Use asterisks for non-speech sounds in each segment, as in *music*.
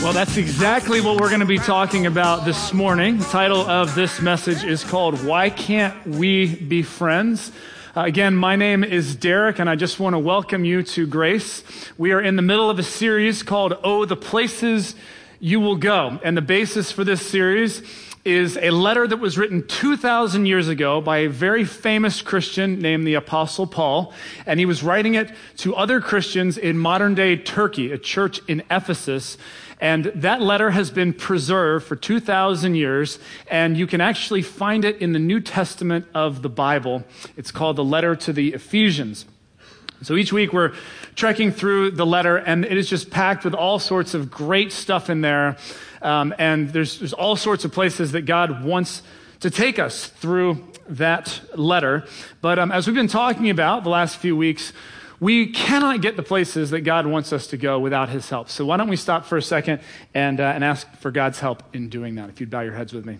Well, that's exactly what we're going to be talking about this morning. The title of this message is called Why Can't We Be Friends? Uh, again, my name is Derek, and I just want to welcome you to Grace. We are in the middle of a series called Oh, the Places You Will Go. And the basis for this series is a letter that was written 2,000 years ago by a very famous Christian named the Apostle Paul. And he was writing it to other Christians in modern day Turkey, a church in Ephesus. And that letter has been preserved for 2,000 years, and you can actually find it in the New Testament of the Bible. It's called the letter to the Ephesians. So each week we're trekking through the letter, and it is just packed with all sorts of great stuff in there. Um, and there's, there's all sorts of places that God wants to take us through that letter. But um, as we've been talking about the last few weeks, we cannot get the places that God wants us to go without His help. So why don't we stop for a second and, uh, and ask for God's help in doing that? If you'd bow your heads with me.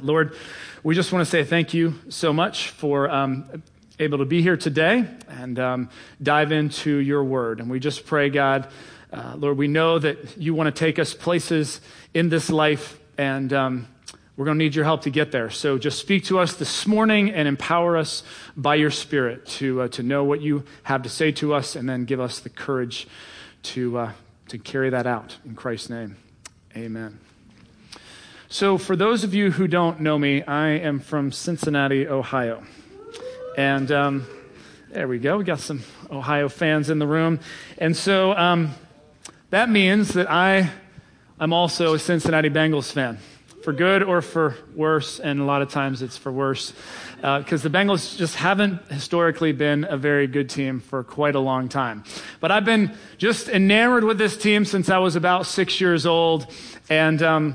Lord, we just want to say thank you so much for um, able to be here today and um, dive into your word. And we just pray, God, uh, Lord, we know that you want to take us places in this life, and um, we're going to need your help to get there. So just speak to us this morning and empower us by your Spirit to, uh, to know what you have to say to us, and then give us the courage to, uh, to carry that out. In Christ's name, amen. So, for those of you who don't know me, I am from Cincinnati, Ohio. And um, there we go. We got some Ohio fans in the room. And so um, that means that I am also a Cincinnati Bengals fan, for good or for worse. And a lot of times it's for worse because uh, the Bengals just haven't historically been a very good team for quite a long time. But I've been just enamored with this team since I was about six years old and, um,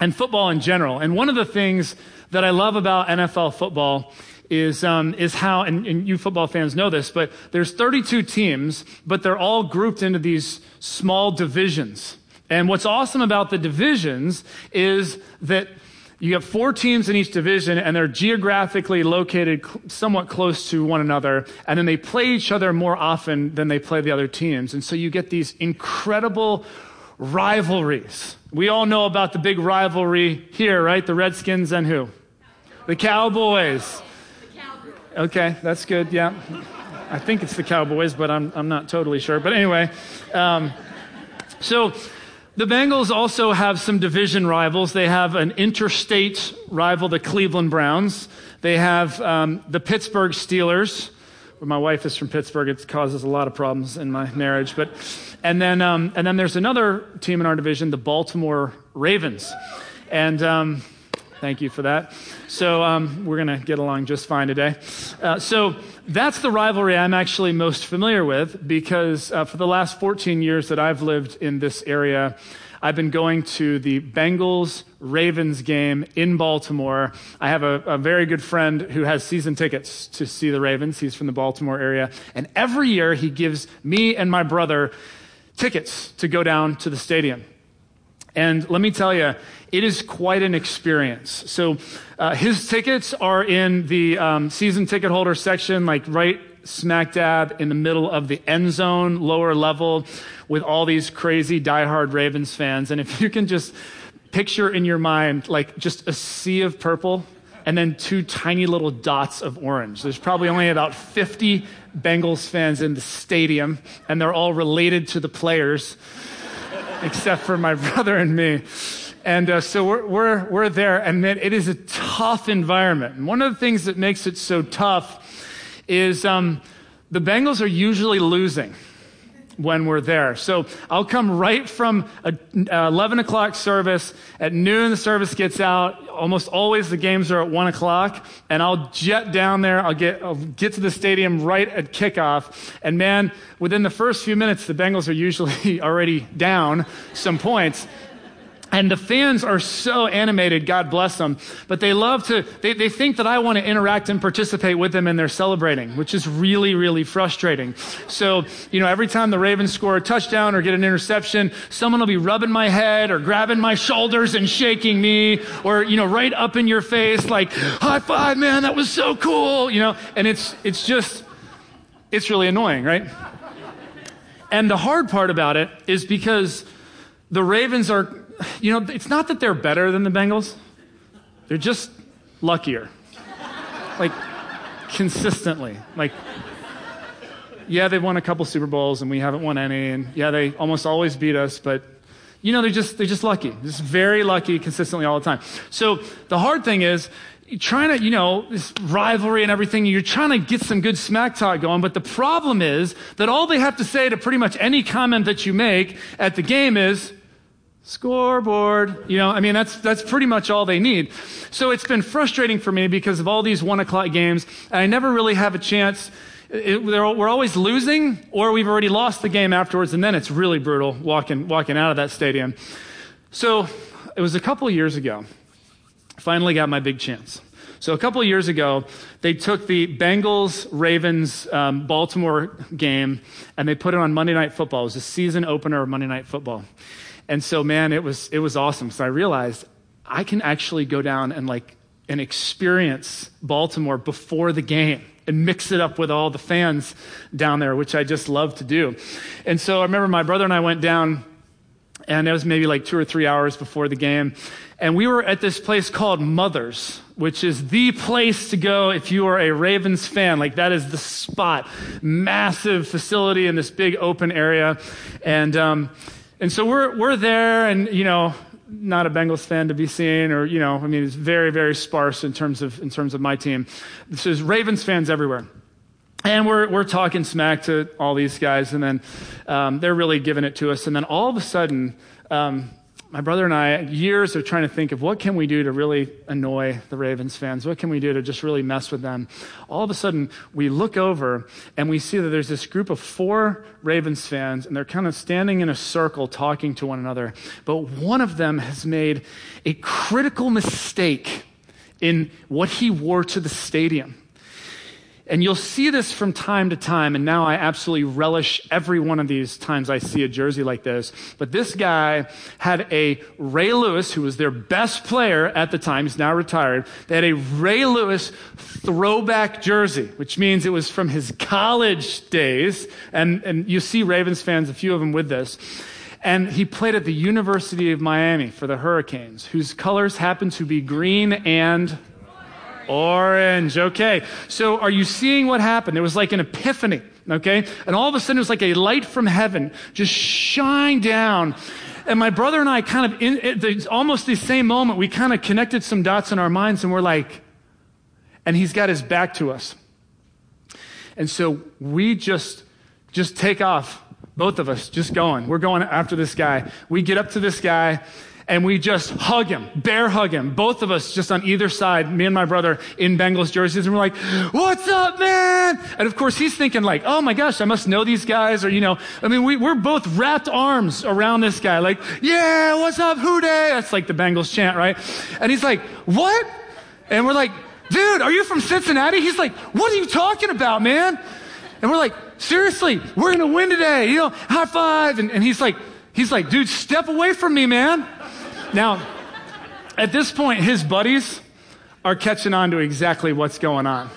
and football in general. And one of the things that I love about NFL football is, um, is how, and, and, you football fans know this, but there's 32 teams, but they're all grouped into these small divisions. And what's awesome about the divisions is that you have four teams in each division, and they're geographically located somewhat close to one another, and then they play each other more often than they play the other teams. And so you get these incredible rivalries. We all know about the big rivalry here, right? The Redskins and who? The Cowboys. Okay, that's good. Yeah. I think it's the Cowboys, but I'm, I'm not totally sure. But anyway, um, so the Bengals also have some division rivals. They have an interstate rival, the Cleveland Browns. They have um, the Pittsburgh Steelers. My wife is from Pittsburgh. It causes a lot of problems in my marriage. But, and, then, um, and then there's another team in our division, the Baltimore Ravens. And um, Thank you for that. So um, we're going to get along just fine today. Uh, so that's the rivalry I'm actually most familiar with because uh, for the last 14 years that I've lived in this area, I've been going to the Bengals Ravens game in Baltimore. I have a, a, very good friend who has season tickets to see the Ravens. He's from the Baltimore area. And every year he gives me and my brother tickets to go down to the stadium. And let me tell you, it is quite an experience. So uh, his tickets are in the um, season ticket holder section, like right smack dab in the middle of the end zone, lower level, with all these crazy diehard Ravens fans. And if you can just picture in your mind, like just a sea of purple and then two tiny little dots of orange. There's probably only about 50 Bengals fans in the stadium, and they're all related to the players, *laughs* except for my *laughs* brother and me. And uh, so we're, we're, we're there, and it, is a tough environment. And one of the things that makes it so tough is um, the Bengals are usually losing when we're there. So I'll come right from a, uh, 11 o'clock service. At noon, the service gets out. Almost always the games are at 1 o'clock. And I'll jet down there. I'll get, I'll get to the stadium right at kickoff. And man, within the first few minutes, the Bengals are usually *laughs* already down some points. And the fans are so animated, God bless them. But they love to, they, they think that I want to interact and participate with them and they're celebrating, which is really, really frustrating. So, you know, every time the Ravens score a touchdown or get an interception, someone will be rubbing my head or grabbing my shoulders and shaking me or, you know, right up in your face, like, high five, man, that was so cool, you know, and it's, it's just, it's really annoying, right? And the hard part about it is because the Ravens are, you know, it's not that they're better than the Bengals, they're just luckier. like, consistently. Like, yeah, they've won a couple Super Bowls and we haven't won any. And yeah, they almost always beat us, but you know, they're just, they're just lucky. Just very lucky consistently all the time. So the hard thing is, trying to, you know, this rivalry and everything, you're trying to get some good smack talk going, but the problem is that all they have to say to pretty much any comment that you make at the game is, scoreboard. You know, I mean, that's, that's pretty much all they need. So it's been frustrating for me because of all these one o'clock games, and I never really have a chance. It, we're always losing, or we've already lost the game afterwards, and then it's really brutal walking, walking out of that stadium. So it was a couple years ago. Finally got my big chance. So a couple years ago, they took the Bengals Ravens um, Baltimore game and they put it on Monday Night Football. It was a season opener of Monday Night Football. And so, man, it was, it was awesome. So I realized I can actually go down and like, and experience Baltimore before the game and mix it up with all the fans down there, which I just love to do. And so I remember my brother and I went down and it was maybe like two or three hours before the game. And we were at this place called Mothers, which is the place to go if you are a Ravens fan. Like that is the spot. Massive facility in this big open area. And, um, and so we're, we're there and, you know, not a Bengals fan to be seen or, you know, I mean, it's very, very sparse in terms of, in terms of my team. This is Ravens fans everywhere. And we're, we're talking smack to all these guys, and then um, they're really giving it to us. And then all of a sudden, um, my brother and I, years of trying to think of what can we do to really annoy the Ravens fans? What can we do to just really mess with them? All of a sudden, we look over and we see that there's this group of four Ravens fans, and they're kind of standing in a circle talking to one another. But one of them has made a critical mistake in what he wore to the stadium. And you'll see this from time to time, and now I absolutely relish every one of these times I see a jersey like this. But this guy had a Ray Lewis, who was their best player at the time, he's now retired. They had a Ray Lewis throwback jersey, which means it was from his college days. And, and you see Ravens fans, a few of them with this. And he played at the University of Miami for the Hurricanes, whose colors happen to be green and Orange. Okay. So are you seeing what happened? It was like an epiphany. Okay. And all of a sudden it was like a light from heaven just shine down. And my brother and I kind of, in the, almost the same moment, we kind of connected some dots in our minds and we're like, and he's got his back to us. And so we just, just take off, both of us, just going. We're going after this guy. We get up to this guy and we just hug him, bear hug him, both of us just on either side, me and my brother in Bengals jerseys, and we're like, what's up, man? And of course he's thinking like, oh my gosh, I must know these guys, or you know, I mean, we, we're both wrapped arms around this guy, like, yeah, what's up, Who Dey? That's like the Bengals chant, right? And he's like, what? And we're like, dude, are you from Cincinnati? He's like, what are you talking about, man? And we're like, seriously, we're gonna win today, you know, high five. And, and he's like, he's like, dude, step away from me, man. Now, at this point, his buddies are catching on to exactly what's going on.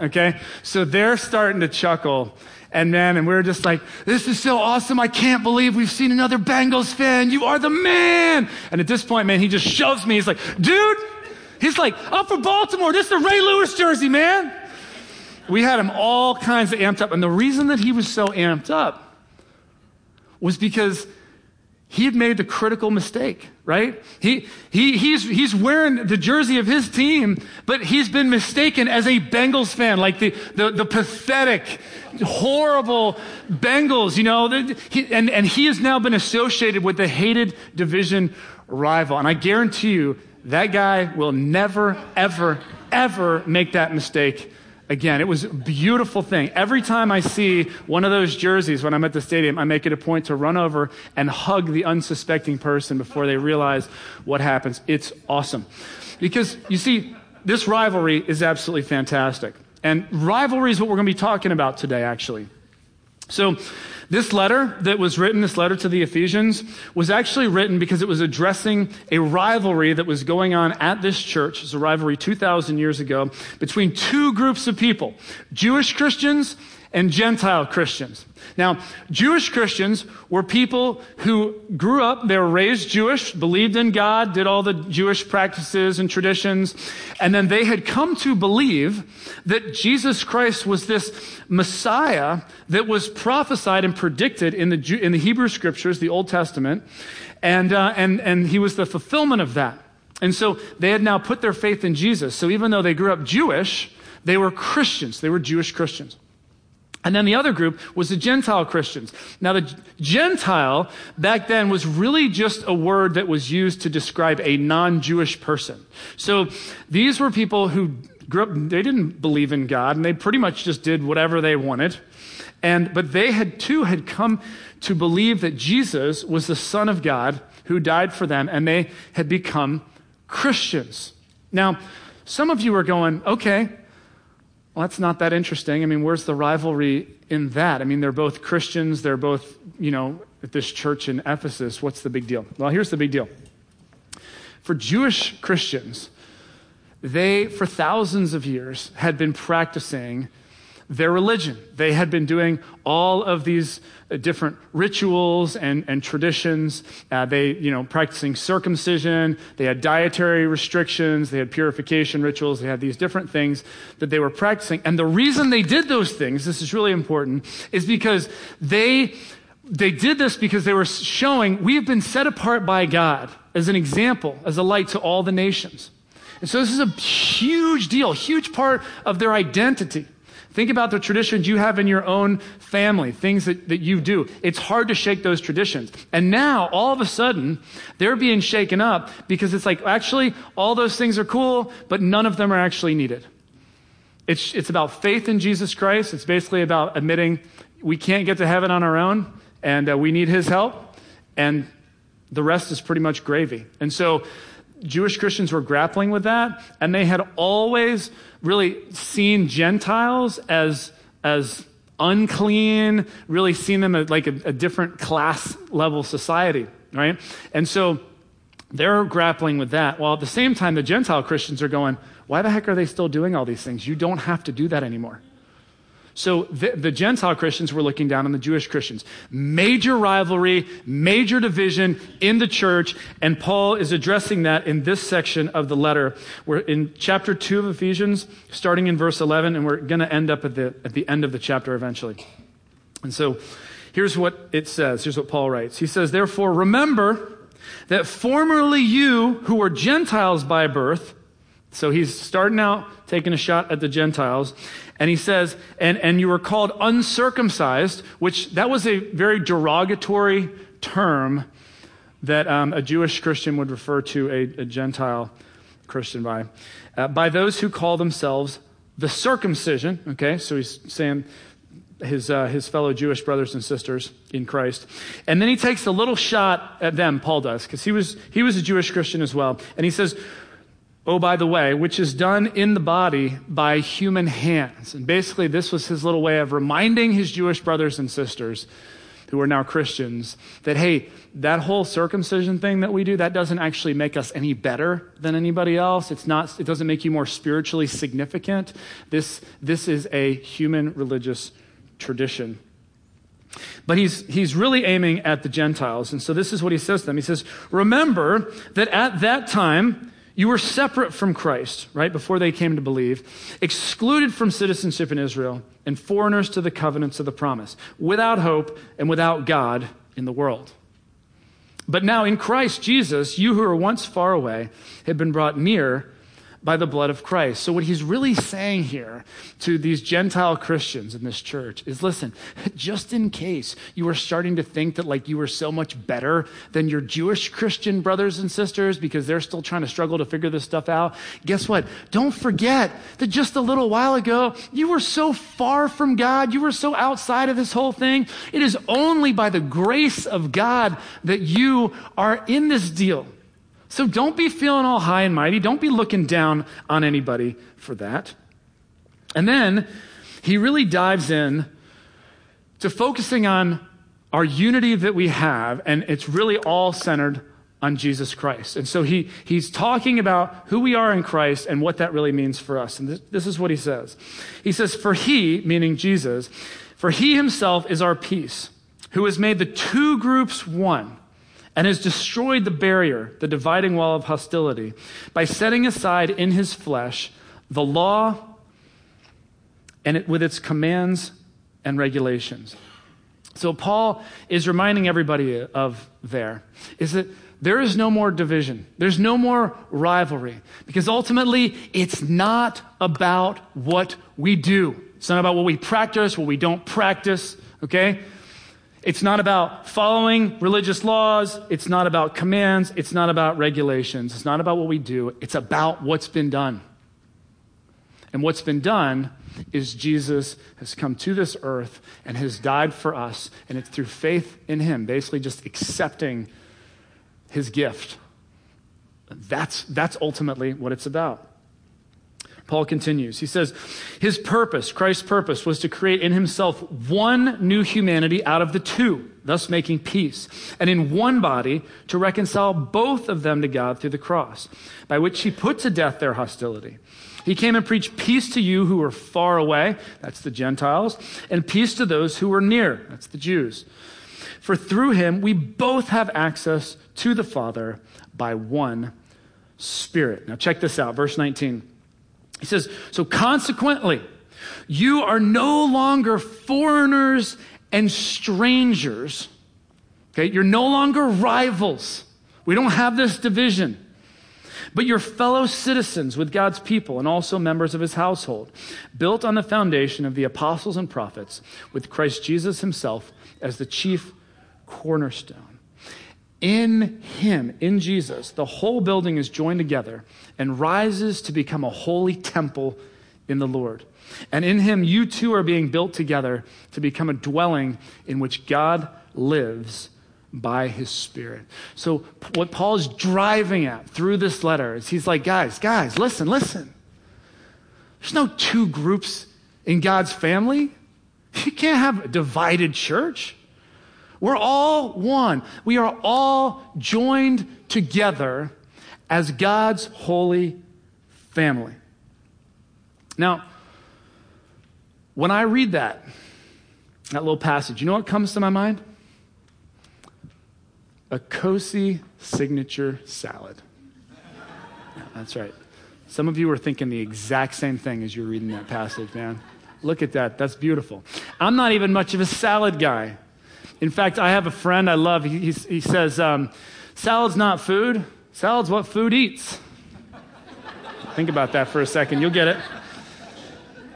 Okay? So they're starting to chuckle. And man, and we're just like, this is so awesome. I can't believe we've seen another Bengals fan. You are the man. And at this point, man, he just shoves me. He's like, dude, he's like, I'm from Baltimore. This is the Ray Lewis jersey, man. We had him all kinds of amped up. And the reason that he was so amped up was because he had made the critical mistake, right? He, he, he's, he's wearing the jersey of his team, but he's been mistaken as a Bengals fan, like the, the, the pathetic, horrible Bengals, you know, he, and, and he has now been associated with the hated division rival. And I guarantee you, that guy will never, ever, ever make that mistake again. It was a beautiful thing. Every time I see one of those jerseys when I'm at the stadium, I make it a point to run over and hug the unsuspecting person before they realize what happens. It's awesome. Because you see, this rivalry is absolutely fantastic. And rivalry is what we're going to be talking about today, actually. So, this letter that was written, this letter to the Ephesians, was actually written because it was addressing a rivalry that was going on at this church. It was a rivalry 2,000 years ago between two groups of people Jewish Christians and Gentile Christians. Now, Jewish Christians were people who grew up, they were raised Jewish, believed in God, did all the Jewish practices and traditions, and then they had come to believe that Jesus Christ was this Messiah that was prophesied and predicted in the, in the Hebrew scriptures, the Old Testament, and, uh, and, and he was the fulfillment of that. And so they had now put their faith in Jesus. So even though they grew up Jewish, they were Christians. They were Jewish Christians. And then the other group was the Gentile Christians. Now, the Gentile back then was really just a word that was used to describe a non Jewish person. So these were people who grew up, they didn't believe in God, and they pretty much just did whatever they wanted. And, but they had too had come to believe that Jesus was the Son of God who died for them, and they had become Christians. Now, some of you are going, okay, well, that's not that interesting. I mean, where's the rivalry in that? I mean, they're both Christians. They're both, you know, at this church in Ephesus. What's the big deal? Well, here's the big deal. For Jewish Christians, they, for thousands of years, had been practicing their religion. They had been doing all of these uh, different rituals and, and traditions. Uh, they, you know, practicing circumcision. They had dietary restrictions. They had purification rituals. They had these different things that they were practicing. And the reason they did those things, this is really important, is because they, they did this because they were showing we have been set apart by God as an example, as a light to all the nations. And so this is a huge deal, huge part of their identity. Think about the traditions you have in your own family, things that, that you do. It's hard to shake those traditions. And now, all of a sudden, they're being shaken up because it's like, actually, all those things are cool, but none of them are actually needed. It's, it's about faith in Jesus Christ. It's basically about admitting we can't get to heaven on our own and uh, we need his help. And the rest is pretty much gravy. And so, Jewish Christians were grappling with that, and they had always really seen Gentiles as, as unclean, really seen them as like a, a different class level society, right? And so they're grappling with that. While at the same time, the Gentile Christians are going, why the heck are they still doing all these things? You don't have to do that anymore. So the, the, Gentile Christians were looking down on the Jewish Christians. Major rivalry, major division in the church, and Paul is addressing that in this section of the letter. We're in chapter 2 of Ephesians, starting in verse 11, and we're going to end up at the, at the end of the chapter eventually. And so here's what it says. Here's what Paul writes. He says, Therefore, remember that formerly you, who were Gentiles by birth, so he's starting out taking a shot at the Gentiles. And he says, and, and you were called uncircumcised, which that was a very derogatory term that um, a Jewish Christian would refer to a, a Gentile Christian by, uh, by those who call themselves the circumcision. Okay, so he's saying his, uh, his fellow Jewish brothers and sisters in Christ. And then he takes a little shot at them, Paul does, because he was, he was a Jewish Christian as well. And he says, oh, by the way, which is done in the body by human hands. And basically, this was his little way of reminding his Jewish brothers and sisters who are now Christians that, hey, that whole circumcision thing that we do, that doesn't actually make us any better than anybody else. It's not, it doesn't make you more spiritually significant. This, this is a human religious tradition. But he's, he's really aiming at the Gentiles. And so this is what he says to them. He says, Remember that at that time, you were separate from Christ, right, before they came to believe, excluded from citizenship in Israel, and foreigners to the covenants of the promise, without hope and without God in the world. But now in Christ Jesus, you who were once far away have been brought near by the blood of Christ. So, what he's really saying here to these Gentile Christians in this church is listen, *laughs* just in case you are starting to think that like you are so much better than your Jewish Christian brothers and sisters because they're still trying to struggle to figure this stuff out, guess what? Don't forget that just a little while ago, you were so far from God, you were so outside of this whole thing. It is only by the grace of God that you are in this deal. So don't be feeling all high and mighty. Don't be looking down on anybody for that. And then he really dives in to focusing on our unity that we have, and it's really all centered on Jesus Christ. And so he, he's talking about who we are in Christ and what that really means for us. And this, this is what he says. He says, For he, meaning Jesus, for he himself is our peace, who has made the two groups one and has destroyed the barrier, the dividing wall of hostility, by setting aside in his flesh the law and it, with its commands and regulations. So Paul is reminding everybody of there is that there is no more division. There's no more rivalry because ultimately it's not about what we do. It's not about what we practice, what we don't practice, okay? It's not about following religious laws. It's not about commands. It's not about regulations. It's not about what we do. It's about what's been done. And what's been done is Jesus has come to this earth and has died for us. And it's through faith in him, basically just accepting his gift. That's, that's ultimately what it's about. Paul continues. He says, His purpose, Christ's purpose, was to create in himself one new humanity out of the two, thus making peace, and in one body to reconcile both of them to God through the cross, by which he put to death their hostility. He came and preached peace to you who were far away, that's the Gentiles, and peace to those who were near, that's the Jews. For through him we both have access to the Father by one Spirit. Now, check this out, verse 19. He says, So consequently, you are no longer foreigners and strangers. Okay, you're no longer rivals. We don't have this division. But you're fellow citizens with God's people and also members of his household, built on the foundation of the apostles and prophets, with Christ Jesus himself as the chief cornerstone. In Him, in Jesus, the whole building is joined together and rises to become a holy temple in the Lord. And in Him, you too are being built together to become a dwelling in which God lives by His Spirit. So, what Paul is driving at through this letter is he's like, guys, guys, listen, listen. There's no two groups in God's family. You can't have a divided church. We're all one. We are all joined together as God's holy family. Now, when I read that, that little passage, you know what comes to my mind? A Cosi signature salad. *laughs* That's right. Some of you were thinking the exact same thing as you were reading that passage, man. Look at that. That's beautiful. I'm not even much of a salad guy. In fact, I have a friend I love. He, he, he says, um, Salad's not food, salad's what food eats. Think about that for a second, you'll get it.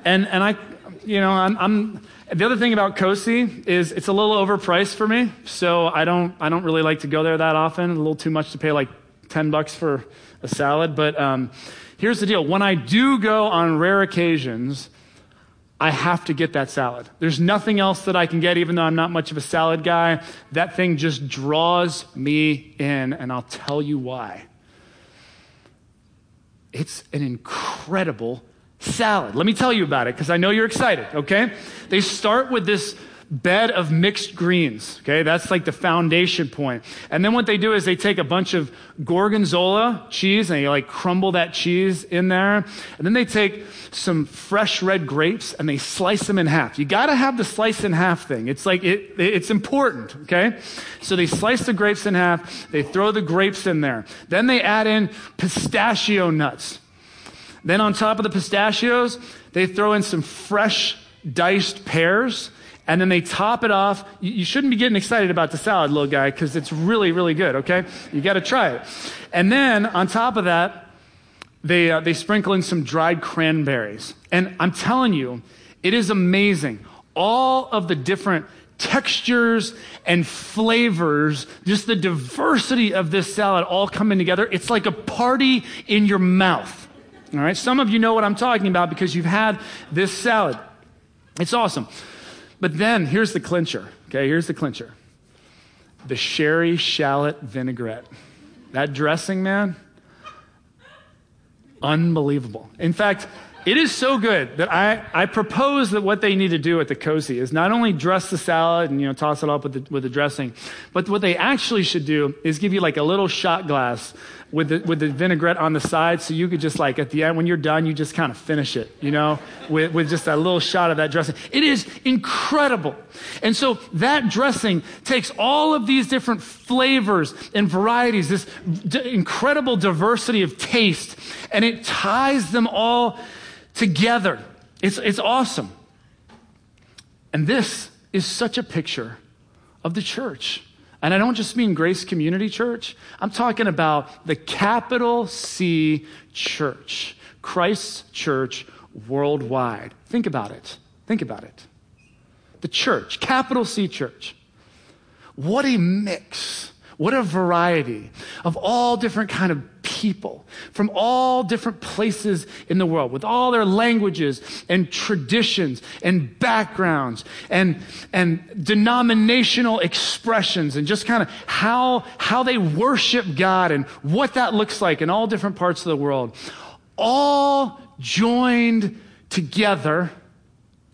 And, and I, you know, I'm, I'm the other thing about Cosi is it's a little overpriced for me, so I don't, I don't really like to go there that often. A little too much to pay like 10 bucks for a salad. But um, here's the deal when I do go on rare occasions, I have to get that salad. There's nothing else that I can get, even though I'm not much of a salad guy. That thing just draws me in, and I'll tell you why. It's an incredible salad. Let me tell you about it because I know you're excited, okay? They start with this bed of mixed greens. Okay, that's like the foundation point. And then what they do is they take a bunch of gorgonzola cheese and they like crumble that cheese in there. And then they take some fresh red grapes and they slice them in half. You got to have the slice in half thing. It's like it, it's important. Okay, so they slice the grapes in half. They throw the grapes in there. Then they add in pistachio nuts. Then on top of the pistachios, they throw in some fresh diced pears and then they top it off. You shouldn't be getting excited about the salad, little guy, because it's really, really good, okay? You got to try it. And then on top of that, they, uh, they sprinkle in some dried cranberries. And I'm telling you, it is amazing. All of the different textures and flavors, just the diversity of this salad all coming together. It's like a party in your mouth. All right? Some of you know what I'm talking about because you've had this salad. It's awesome. But then here's the clincher. Okay, here's the clincher the sherry shallot vinaigrette. That dressing, man, unbelievable. In fact, It is so good that I, I propose that what they need to do at the Cosi is not only dress the salad and you know toss it up with the, with the dressing, but what they actually should do is give you like a little shot glass with the, with the vinaigrette on the side so you could just like at the end when you're done you just kind of finish it you know with, with just a little shot of that dressing. It is incredible. And so that dressing takes all of these different flavors and varieties this d- incredible diversity of taste and it ties them all together. It's, it's awesome. And this is such a picture of the church and I don't just mean Grace Community Church, I'm talking about the capital C church, Christ's church worldwide. Think about it. Think about it. The church, capital C church. What a mix what a variety of all different kind of people from all different places in the world with all their languages and traditions and backgrounds and, and denominational expressions and just kind of how, how they worship God and what that looks like in all different parts of the world. All joined together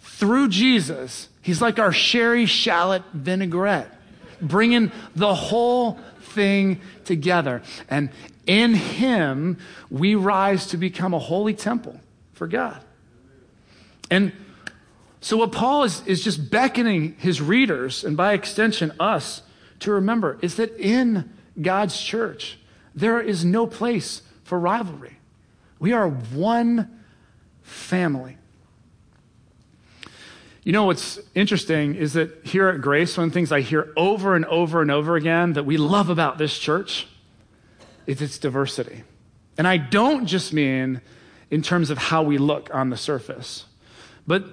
through Jesus. He's like our sherry shallot vinaigrette bringing the whole thing together. And in Him, we rise to become a holy temple for God. And so, what Paul is, is just beckoning his readers, and by extension, us, to remember is that in God's church, there is no place for rivalry. We are one family. You know what's interesting is that here at Grace, one of the things I hear over and over and over again that we love about this church is its diversity. And I don't just mean in terms of how we look on the surface, but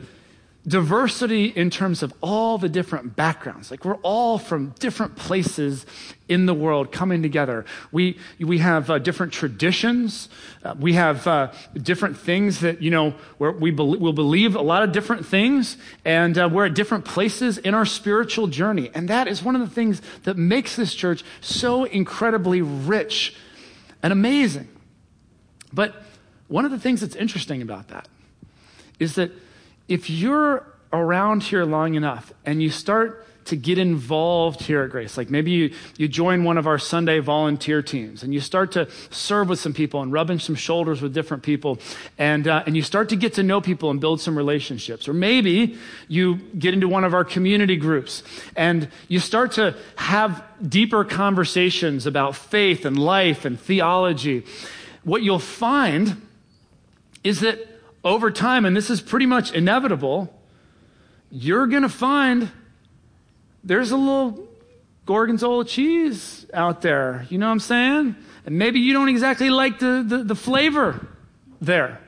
diversity in terms of all the different backgrounds. Like we're all from different places in the world coming together. We, we have uh, different traditions. Uh, we have uh, different things that, you know, where we be- will believe a lot of different things. And uh, we're at different places in our spiritual journey. And that is one of the things that makes this church so incredibly rich and amazing. But one of the things that's interesting about that is that if you're around here long enough and you start to get involved here at Grace, like maybe you, you join one of our Sunday volunteer teams and you start to serve with some people and rubbing some shoulders with different people and, uh, and you start to get to know people and build some relationships. Or maybe you get into one of our community groups and you start to have deeper conversations about faith and life and theology. What you'll find is that over time, and this is pretty much inevitable, you're going to find there's a little gorgonzola cheese out there. You know what I'm saying? And maybe you don't exactly like the, the, the flavor there.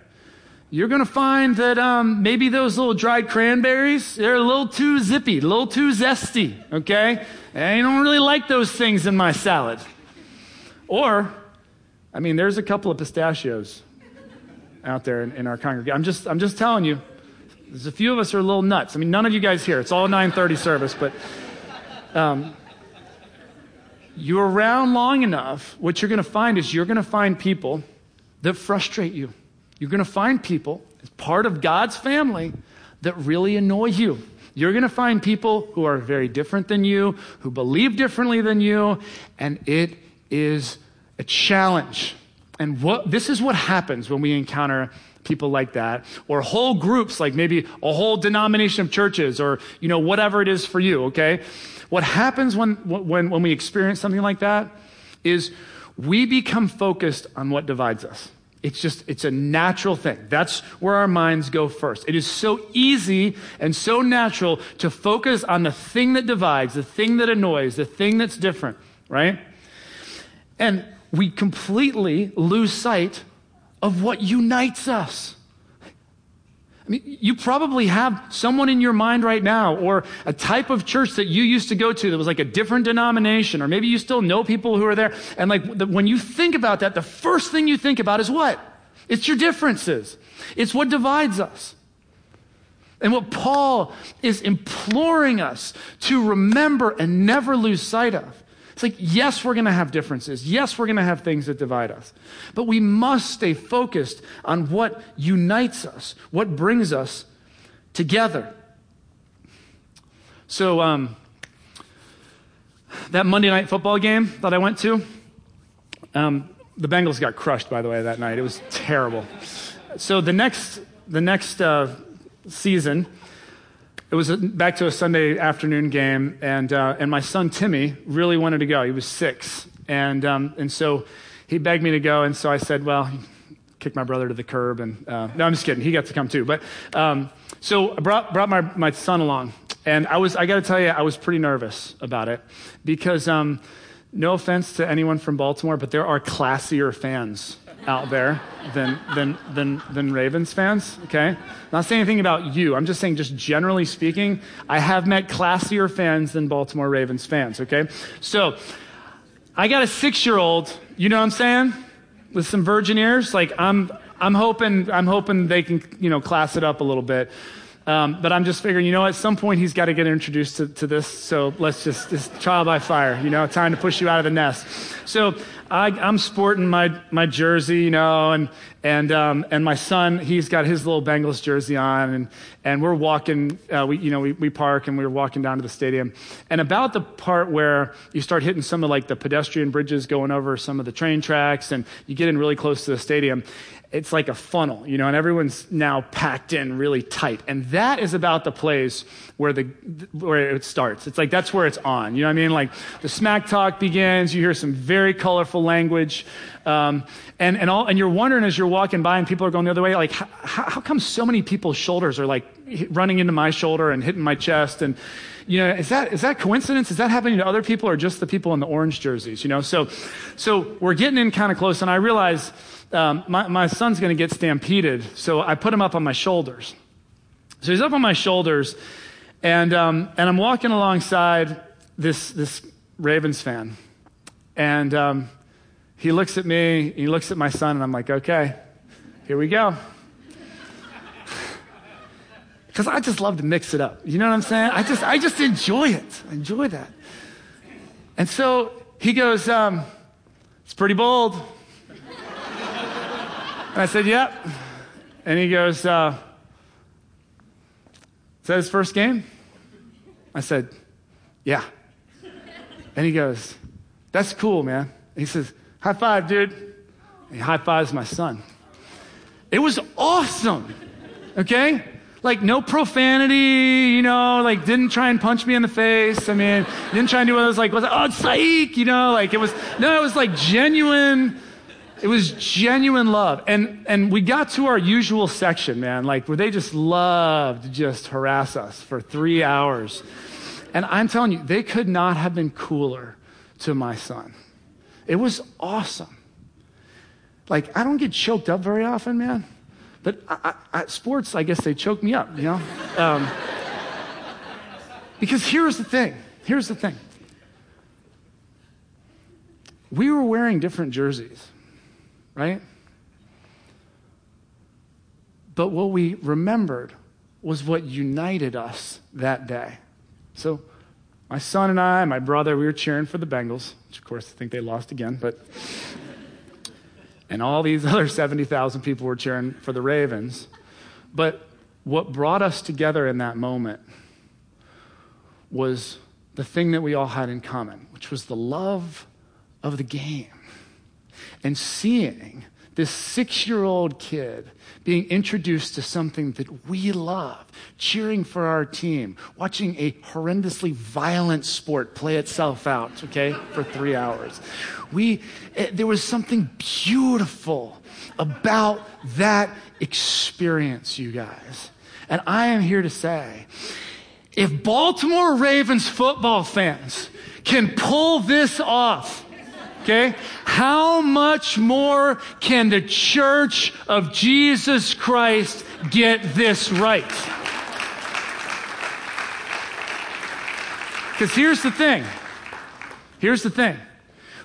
You're going to find that um, maybe those little dried cranberries, they're a little too zippy, a little too zesty, okay? I don't really like those things in my salad. Or, I mean, there's a couple of pistachios out there in, in our congregation. I'm just, I'm just telling you, there's a few of us are a little nuts. I mean, none of you guys here. It's all 9:30 service, but um, you're around long enough. What you're going to find is you're going to find people that frustrate you. You're going to find people as part of God's family that really annoy you. You're going to find people who are very different than you, who believe differently than you, and it is a challenge. And what, this is what happens when we encounter people like that or whole groups like maybe a whole denomination of churches or you know whatever it is for you okay? What happens when when when we experience something like that is we become focused on what divides us. It's just it's a natural thing. That's where our minds go first. It is so easy and so natural to focus on the thing that divides the thing that annoys the thing that's different right? And we completely lose sight of what unites us. I mean, you probably have someone in your mind right now, or a type of church that you used to go to that was like a different denomination, or maybe you still know people who are there. And like, when you think about that, the first thing you think about is what? It's your differences. It's what divides us. And what Paul is imploring us to remember and never lose sight of It's like, yes, we're going to have differences. Yes, we're going to have things that divide us. But we must stay focused on what unites us, what brings us together. So, um, that Monday night football game that I went to, um, the Bengals got crushed, by the way, that night. It was terrible. So the next, the next uh, season, it was back to a Sunday afternoon game, and, uh, and my son Timmy really wanted to go. He was six. And, um, and so he begged me to go, and so I said, well, kick my brother to the curb. And uh, no, I'm just kidding. He got to come too. But um, so I brought, brought my, my son along. And I was, I got to tell you, I was pretty nervous about it because, um, no offense to anyone from Baltimore, but there are classier fans out there than, than, than, than Ravens fans, okay? Not saying anything about you. I'm just saying, just generally speaking, I have met classier fans than Baltimore Ravens fans, okay? So, I got a six year old, you know what I'm saying? With some virgin ears. Like, I'm, I'm hoping, I'm hoping they can, you know, class it up a little bit. Um, but I'm just figuring, you know, at some point he's got to get introduced to, to this. So let's just, just trial by fire, you know, time to push you out of the nest. So I, am sporting my, my jersey, you know, and, and, um, and my son, he's got his little Bengals jersey on and, and we're walking, uh, we, you know, we, we park and we were walking down to the stadium. And about the part where you start hitting some of like the pedestrian bridges going over some of the train tracks and you get in really close to the stadium it's like a funnel, you know, and everyone's now packed in really tight. And that is about the place where the where it starts. It's like that's where it's on. You know what I mean? Like the smack talk begins. You hear some very colorful language, um, and and all, and you're wondering as you're walking by and people are going the other way, like how, how come so many people's shoulders are like running into my shoulder and hitting my chest and you know, is that, is that coincidence? Is that happening to other people or just the people in the orange jerseys? You know, so, so we're getting in kind of close and I realize, um, my, my son's going to get stampeded. So I put him up on my shoulders. So he's up on my shoulders, and, um, and I'm walking alongside this, this Ravens fan. And um, he looks at me, he looks at my son, and I'm like, okay, here we go. *laughs* Because I just love to mix it up. You know what I'm saying? I just, I just enjoy it. I enjoy that. And so he goes, um, it's pretty bold. And I said, Yep. And he goes, uh, Is that his first game? I said, Yeah. And he goes, That's cool, man. And he says, High five, dude. And high fives my son. It was awesome. Okay? Like, no profanity, you know, like, didn't try and punch me in the face. I mean, didn't try and do what I was like, was, oh, it's psych, you know, like, it was, no, it was like genuine it was genuine love. And, and we got to our usual section, man, like where they just loved to just harass us for three hours. And I'm telling you, they could not have been cooler to my son. It was awesome. Like, I don't get choked up very often, man. But I, I, sports, I guess they choke me up, you know? Um, because here's the thing. Here's the thing. We were wearing different jerseys right? But what we remembered was what united us that day. So, my son and I, my brother, we were cheering for the Bengals, which of course I think they lost again, but. and all these *laughs* other 70,000 people were cheering for the Ravens. But what brought us together in that moment was the thing that we all had in common, which was the love of the game and seeing this six year old kid being introduced to something that we love, cheering for our team, watching a horrendously violent sport play itself out, okay, for three hours. We, it, eh, there was something beautiful about that experience, you guys. And I am here to say, if Baltimore Ravens football fans can pull this off, Okay? How much more can the church of Jesus Christ get this right? Because here's the thing. Here's the thing.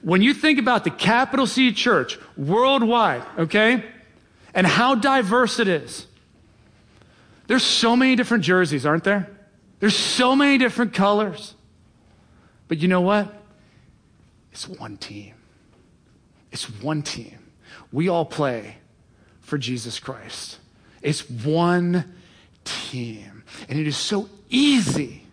When you think about the capital C church worldwide, okay, and how diverse it is, there's so many different jerseys, aren't there? There's so many different colors. But you know what? It's one team. It's one team. We all play for Jesus Christ. It's one team. And it is so easy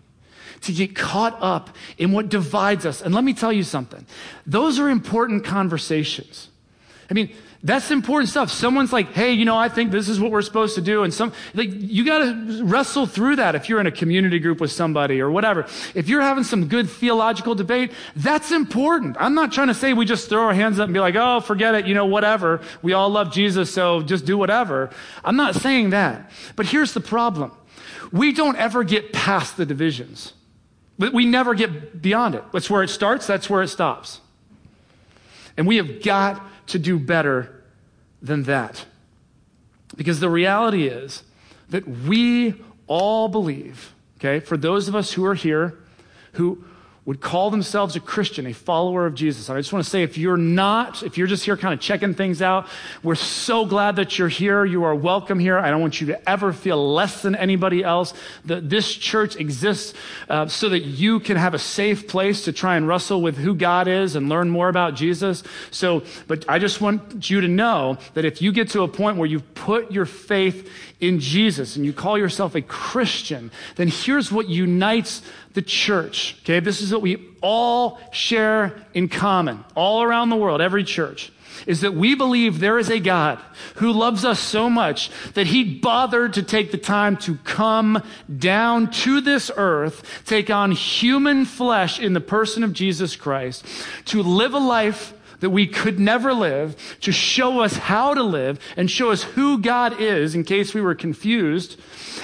to get caught up in what divides us. And let me tell you something those are important conversations. I mean, that's important stuff. Someone's like, hey, you know, I think this is what we're supposed to do. And some, like, you got to wrestle through that if you're in a community group with somebody or whatever. If you're having some good theological debate, that's important. I'm not trying to say we just throw our hands up and be like, oh, forget it, you know, whatever. We all love Jesus, so just do whatever. I'm not saying that. But here's the problem we don't ever get past the divisions, we never get beyond it. That's where it starts, that's where it stops. And we have got to do better than that. Because the reality is that we all believe, okay, for those of us who are here who would call themselves a Christian, a follower of Jesus. I just want to say if you're not, if you're just here kind of checking things out, we're so glad that you're here. You are welcome here. I don't want you to ever feel less than anybody else. That this church exists uh, so that you can have a safe place to try and wrestle with who God is and learn more about Jesus. So, but I just want you to know that if you get to a point where you've put your faith in Jesus and you call yourself a Christian, then here's what unites the church. Okay, this is what we all share in common, all around the world, every church, is that we believe there is a God who loves us so much that he bothered to take the time to come down to this earth, take on human flesh in the person of Jesus Christ, to live a life that we could never live, to show us how to live and show us who God is in case we were confused,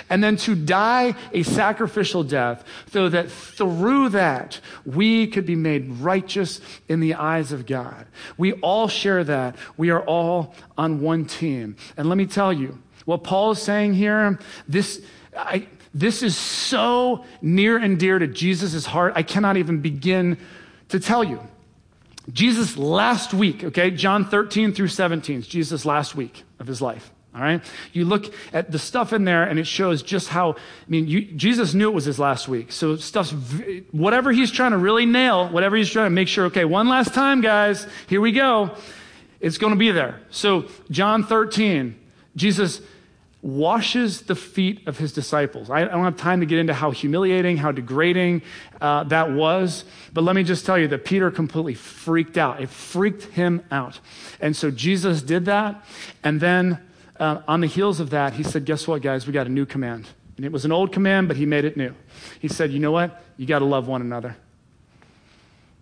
and then to die a sacrificial death so that through that we could be made righteous in the eyes of God. We all share that. We are all on one team. And let me tell you, what Paul is saying here, this, I, this is so near and dear to Jesus' heart, I cannot even begin to tell you. Jesus last week, okay, John 13 through 17, Jesus last week of his life. All right? You look at the stuff in there and it shows just how, I mean, you, Jesus knew it was his last week. So stuff's, whatever he's trying to really nail, whatever he's trying to make sure, okay, one last time, guys, here we go. It's going to be there. So John 13, Jesus washes the feet of his disciples. I, don't have time to get into how humiliating, how degrading uh, that was, but let me just tell you that Peter completely freaked out. It freaked him out. And so Jesus did that. And then uh, on the heels of that, he said, Guess what, guys? We got a new command. And it was an old command, but he made it new. He said, You know what? You got to love one another.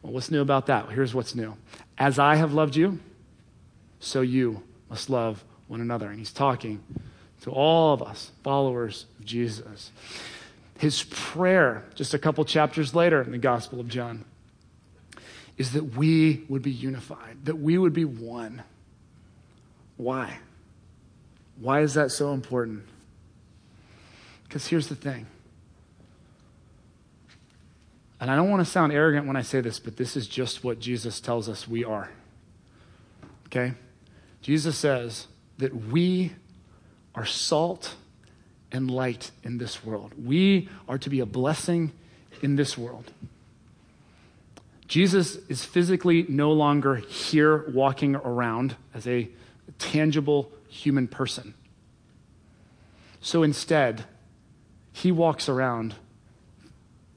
Well, what's new about that? Here's what's new. As I have loved you, so you must love one another. And he's talking to all of us, followers of Jesus. His prayer, just a couple chapters later in the Gospel of John, is that we would be unified, that we would be one. Why? Why is that so important? Because here's the thing. And I don't want to sound arrogant when I say this, but this is just what Jesus tells us we are. Okay? Jesus says that we are salt and light in this world. We are to be a blessing in this world. Jesus is physically no longer here walking around as a tangible human person. So instead, he walks around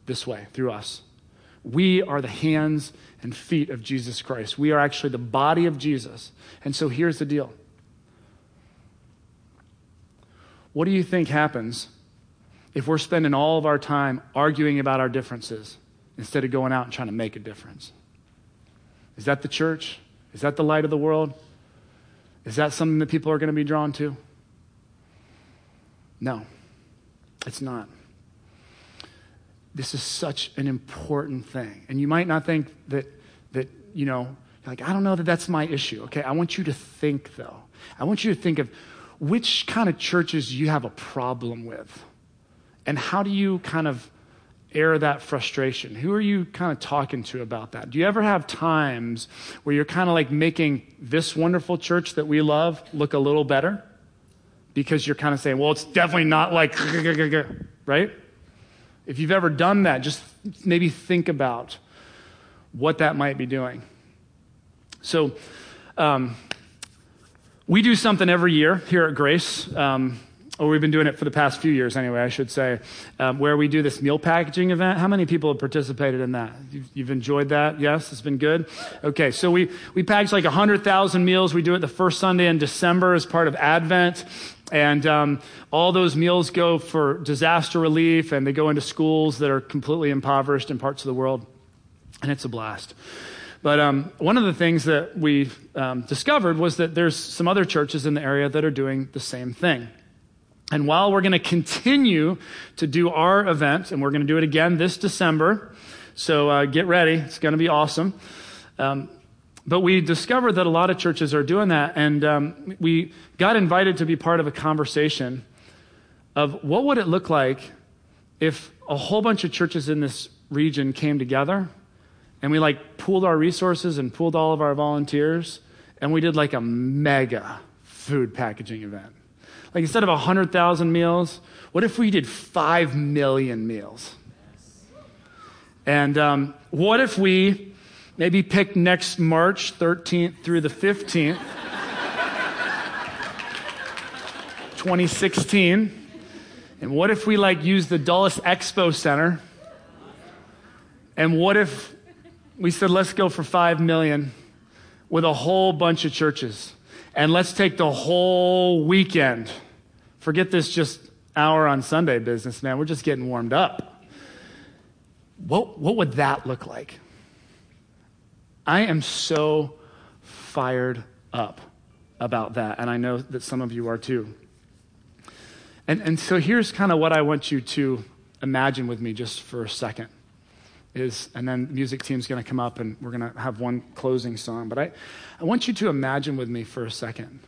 this way through us. We are the hands and feet of Jesus Christ. We are actually the body of Jesus. And so here's the deal What do you think happens if we're spending all of our time arguing about our differences instead of going out and trying to make a difference? Is that the church? Is that the light of the world? Is that something that people are going to be drawn to? No, it's not. This is such an important thing. And you might not think that, that you know, like, I don't know that that's my issue. Okay, I want you to think, though. I want you to think of which kind of churches you have a problem with. And how do you kind of air that frustration? Who are you kind of talking to about that? Do you ever have times where you're kind of like making this wonderful church that we love look a little better? Because you're kind of saying, well, it's definitely not like, right? If you've ever done that, just maybe think about what that might be doing. So, um, we do something every year here at Grace. Um, or we've been doing it for the past few years anyway, I should say, um, where we do this meal packaging event. How many people have participated in that? You've, you've enjoyed that? Yes, it's been good? Okay, so we, we package like 100,000 meals. We do it the first Sunday in December as part of Advent. And um, all those meals go for disaster relief, and they go into schools that are completely impoverished in parts of the world. And it's a blast. But um, one of the things that we um, discovered was that there's some other churches in the area that are doing the same thing. And while we're going to continue to do our event, and we're going to do it again this December, so uh, get ready, it's going to be awesome. Um, but we discovered that a lot of churches are doing that, and um, we got invited to be part of a conversation of what would it look like if a whole bunch of churches in this region came together and we like pooled our resources and pooled all of our volunteers and we did like a mega food packaging event like instead of 100,000 meals, what if we did 5 million meals? And um, what if we maybe picked next March 13th through the 15th, 2016? And what if we like use the Dulles Expo Center? And what if we said, let's go for 5 million with a whole bunch of churches? And let's take the whole weekend Forget this just hour on Sunday business, man. We're just getting warmed up. What, what would that look like? I am so fired up about that, and I know that some of you are too. And, and so here's kind of what I want you to imagine with me just for a second. Is, and then the music team's going to come up and we're going to have one closing song. But I, I want you to imagine with me for a second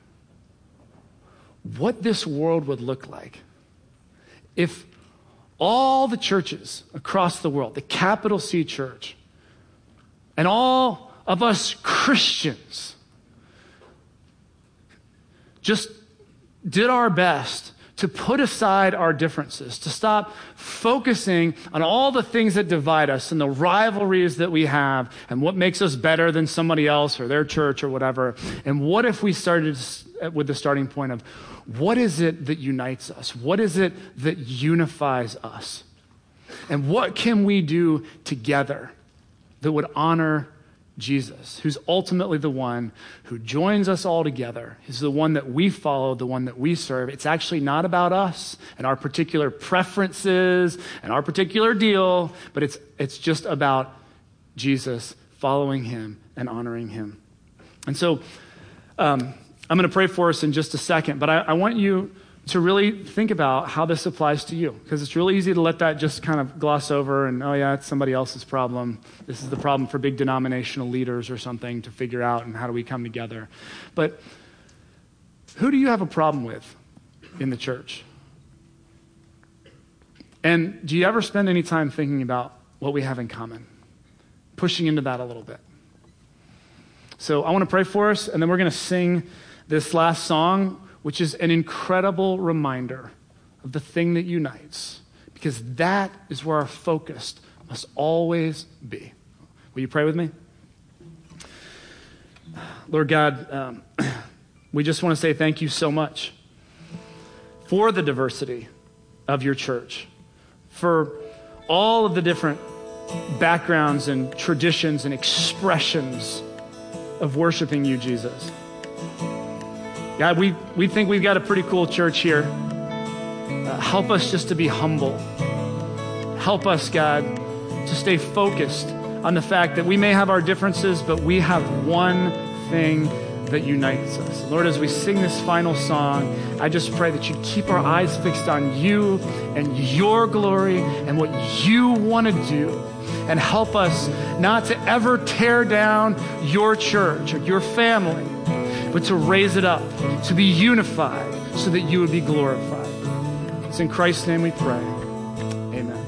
what this world would look like if all the churches across the world, the capital C church, and all of us Christians just did our best to put aside our differences, to stop focusing on all the things that divide us and the rivalries that we have and what makes us better than somebody else or their church or whatever. And what if we started with the starting point of what is it that unites us? What is it that unifies us? And what can we do together that would honor Jesus, who's ultimately the one who joins us all together? He's the one that we follow, the one that we serve. It's actually not about us and our particular preferences and our particular deal, but it's, it's just about Jesus, following him and honoring him. And so, um, I'm going to pray for us in just a second, but I, I want you to really think about how this applies to you because it's really easy to let that just kind of gloss over and oh yeah it's somebody else's problem. This is the problem for big denominational leaders or something to figure out and how do we come together. But who do you have a problem with in the church? And do you ever spend any time thinking about what we have in common? Pushing into that a little bit. So i want to pray for us and then we're going to sing this last song, which is an incredible reminder of the thing that unites, because that is where our focus must always be. Will you pray with me? Lord God, um, *clears throat* we just want to say thank you so much for the diversity of your church, for all of the different backgrounds and traditions and expressions of worshiping you, Jesus. God, we, we think we've got a pretty cool church here. Uh, help us just to be humble. Help us, God, to stay focused on the fact that we may have our differences, but we have one thing that unites us. Lord, as we sing this final song, I just pray that you keep our eyes fixed on you and your glory and what you want to do. And help us not to ever tear down your church or your family but to raise it up, to be unified so that you would be glorified. It's in Christ's name we pray. Amen.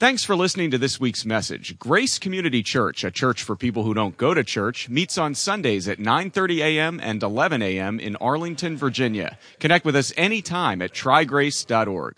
Thanks for listening to this week's message. Grace Community Church, a church for people who don't go to church, meets on Sundays at 9:30 a.m. and 11 a.m. in Arlington, Virginia. Connect with us anytime at trygrace.org.